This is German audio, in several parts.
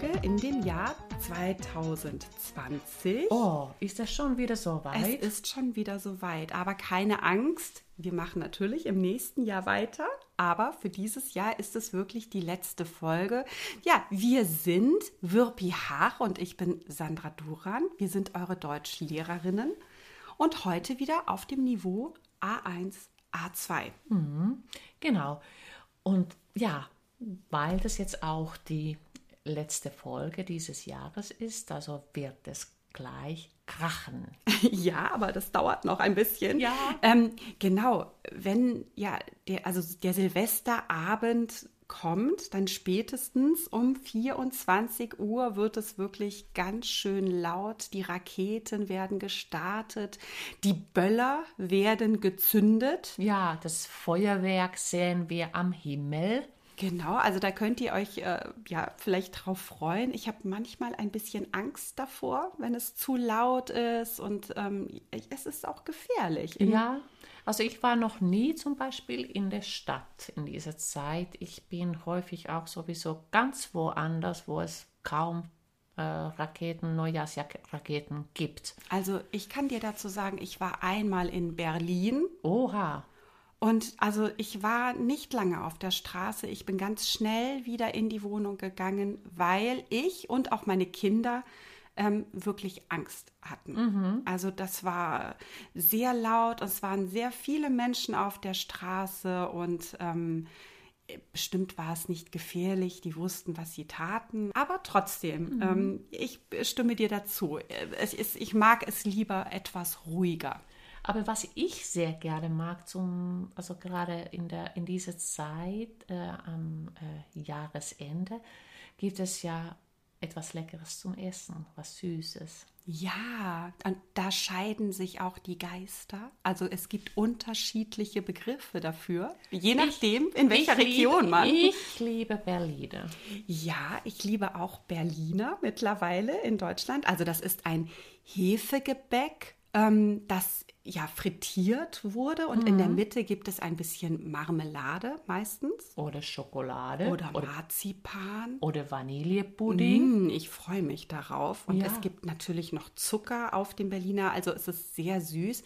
Folge in dem Jahr 2020. Oh, ist das schon wieder so weit? Es ist schon wieder so weit, aber keine Angst. Wir machen natürlich im nächsten Jahr weiter, aber für dieses Jahr ist es wirklich die letzte Folge. Ja, wir sind Wirpi Haag und ich bin Sandra Duran. Wir sind eure Deutschlehrerinnen und heute wieder auf dem Niveau A1, A2. Mhm, genau. Und ja, weil das jetzt auch die letzte Folge dieses Jahres ist, also wird es gleich krachen. Ja, aber das dauert noch ein bisschen. Ja. Ähm, genau, wenn ja, der, also der Silvesterabend kommt, dann spätestens um 24 Uhr wird es wirklich ganz schön laut. Die Raketen werden gestartet, die Böller werden gezündet. Ja, das Feuerwerk sehen wir am Himmel. Genau, also da könnt ihr euch äh, ja vielleicht drauf freuen. Ich habe manchmal ein bisschen Angst davor, wenn es zu laut ist und ähm, es ist auch gefährlich. Ja, also ich war noch nie zum Beispiel in der Stadt in dieser Zeit. Ich bin häufig auch sowieso ganz woanders, wo es kaum äh, Raketen, Neujahrsraketen gibt. Also ich kann dir dazu sagen, ich war einmal in Berlin. Oha. Und also ich war nicht lange auf der Straße. Ich bin ganz schnell wieder in die Wohnung gegangen, weil ich und auch meine Kinder ähm, wirklich Angst hatten. Mhm. Also das war sehr laut. Es waren sehr viele Menschen auf der Straße und ähm, bestimmt war es nicht gefährlich. Die wussten, was sie taten. Aber trotzdem, Mhm. ähm, ich stimme dir dazu. Es ist, ich mag es lieber etwas ruhiger. Aber was ich sehr gerne mag, zum, also gerade in, der, in dieser Zeit äh, am äh, Jahresende, gibt es ja etwas Leckeres zum Essen, was Süßes. Ja, und da scheiden sich auch die Geister. Also es gibt unterschiedliche Begriffe dafür, je nachdem, in welcher Ich Region liebe, man. Ich liebe Berliner. Ja, ich liebe auch Berliner mittlerweile in Deutschland. Also das ist ein Hefegebäck, ähm, das ja frittiert wurde und in der Mitte gibt es ein bisschen Marmelade meistens Oder Schokolade. oder oder, Marzipan. oder Vanillepudding. Mm, ich freue mich darauf. Und Ja. es gibt natürlich noch Zucker auf dem Berliner, also es ist sehr süß.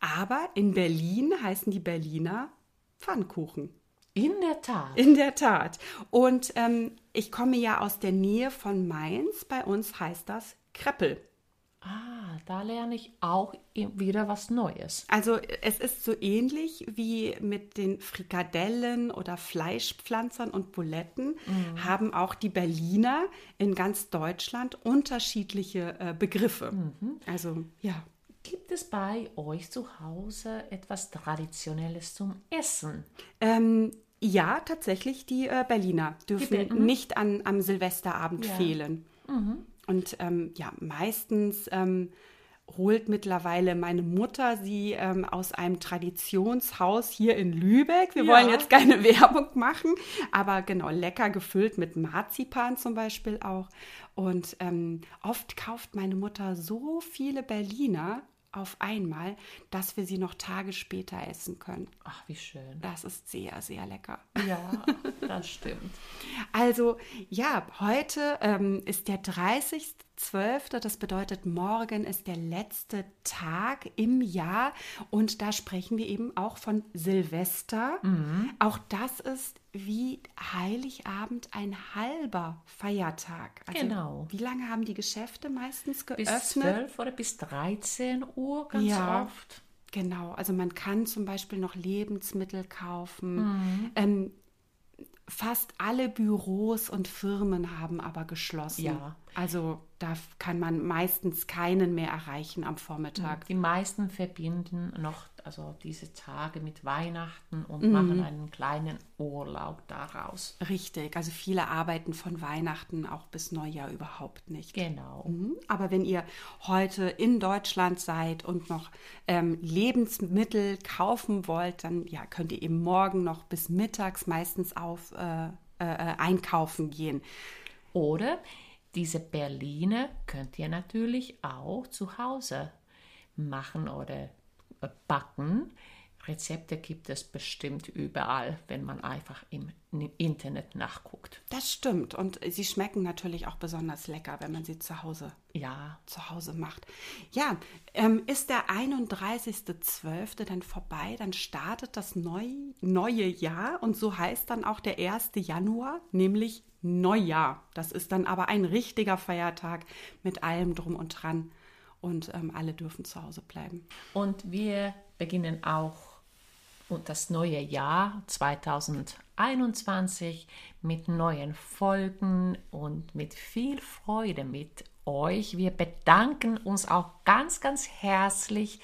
Aber in Berlin heißen die Berliner Pfannkuchen. In der Tat. In der Tat. Und ähm, ich komme ja aus der Nähe von Mainz. Bei uns heißt das Kreppel. Ah, da lerne ich auch wieder was Neues. Also es ist so ähnlich wie mit den Frikadellen oder Fleischpflanzern und Buletten, haben auch die Berliner in ganz Deutschland unterschiedliche äh, Begriffe. Also ja. Gibt es bei euch zu Hause etwas Traditionelles zum Essen? Ähm, ja, tatsächlich, die äh, Berliner dürfen Be- mhm. nicht an, am Silvesterabend Ja. fehlen. Und ähm, ja, meistens ähm, holt mittlerweile meine Mutter sie ähm, aus einem Traditionshaus hier in Lübeck. Wir Ja. wollen jetzt keine Werbung machen, aber genau, lecker gefüllt mit Marzipan zum Beispiel auch. Und ähm, oft kauft meine Mutter so viele Berliner auf einmal, dass wir sie noch Tage später essen können. Ach, wie schön. Das ist sehr, sehr lecker. Ja, das stimmt. Also ja, heute ähm, ist der 30.12., das bedeutet, morgen ist der letzte Tag im Jahr und da sprechen wir eben auch von Silvester. Auch das ist wie Heiligabend ein halber Feiertag. Also, Genau. Wie lange haben die Geschäfte meistens Bis geöffnet? 12 oder bis 13 Uhr ganz Ja. oft. Genau, also man kann zum Beispiel noch Lebensmittel kaufen. Mhm. Ähm, fast alle Büros und Firmen haben aber geschlossen. Ja. Also da kann man meistens keinen mehr erreichen am Vormittag. Die meisten verbinden noch also diese Tage mit Weihnachten und Mhm. machen einen kleinen Urlaub daraus. Richtig, also viele arbeiten von Weihnachten auch bis Neujahr überhaupt nicht. Genau. Mhm. Aber wenn ihr heute in Deutschland seid und noch ähm, Lebensmittel kaufen wollt, dann ja, könnt ihr eben morgen noch bis mittags meistens auf äh, äh, äh, einkaufen gehen. Oder diese Berliner könnt ihr natürlich auch zu Hause machen oder backen. Rezepte gibt es bestimmt überall, wenn man einfach im Internet nachguckt. Das stimmt. Und sie schmecken natürlich auch besonders lecker, wenn man sie zu Hause, ja. zu Hause macht. Ja, ähm, ist der 31.12. dann vorbei, dann startet das neu, neue Jahr und so heißt dann auch der 1. Januar, nämlich Neujahr. Das ist dann aber ein richtiger Feiertag mit allem drum und dran und ähm, alle dürfen zu Hause bleiben. Und wir beginnen auch das neue Jahr 2021 mit neuen Folgen und mit viel Freude mit euch. Wir bedanken uns auch ganz, ganz herzlich,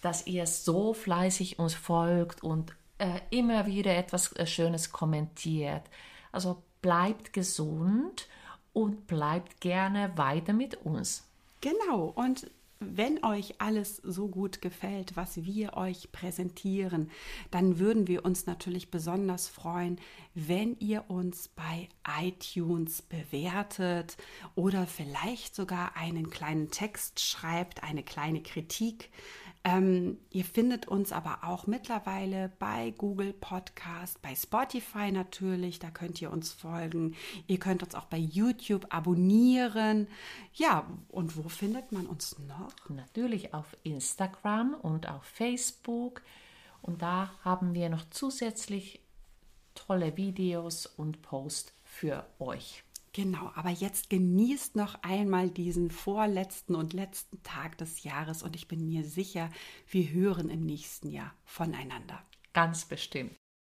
dass ihr so fleißig uns folgt und äh, immer wieder etwas äh, Schönes kommentiert. Also bleibt gesund und bleibt gerne weiter mit uns. Genau, und wenn euch alles so gut gefällt, was wir euch präsentieren, dann würden wir uns natürlich besonders freuen, wenn ihr uns bei iTunes bewertet oder vielleicht sogar einen kleinen Text schreibt, eine kleine Kritik. Ähm, ihr findet uns aber auch mittlerweile bei Google Podcast, bei Spotify natürlich, da könnt ihr uns folgen. Ihr könnt uns auch bei YouTube abonnieren. Ja, und wo findet man uns noch? Natürlich auf Instagram und auf Facebook. Und da haben wir noch zusätzlich tolle Videos und Posts für euch. Genau, aber jetzt genießt noch einmal diesen vorletzten und letzten Tag des Jahres und ich bin mir sicher, wir hören im nächsten Jahr voneinander. Ganz bestimmt.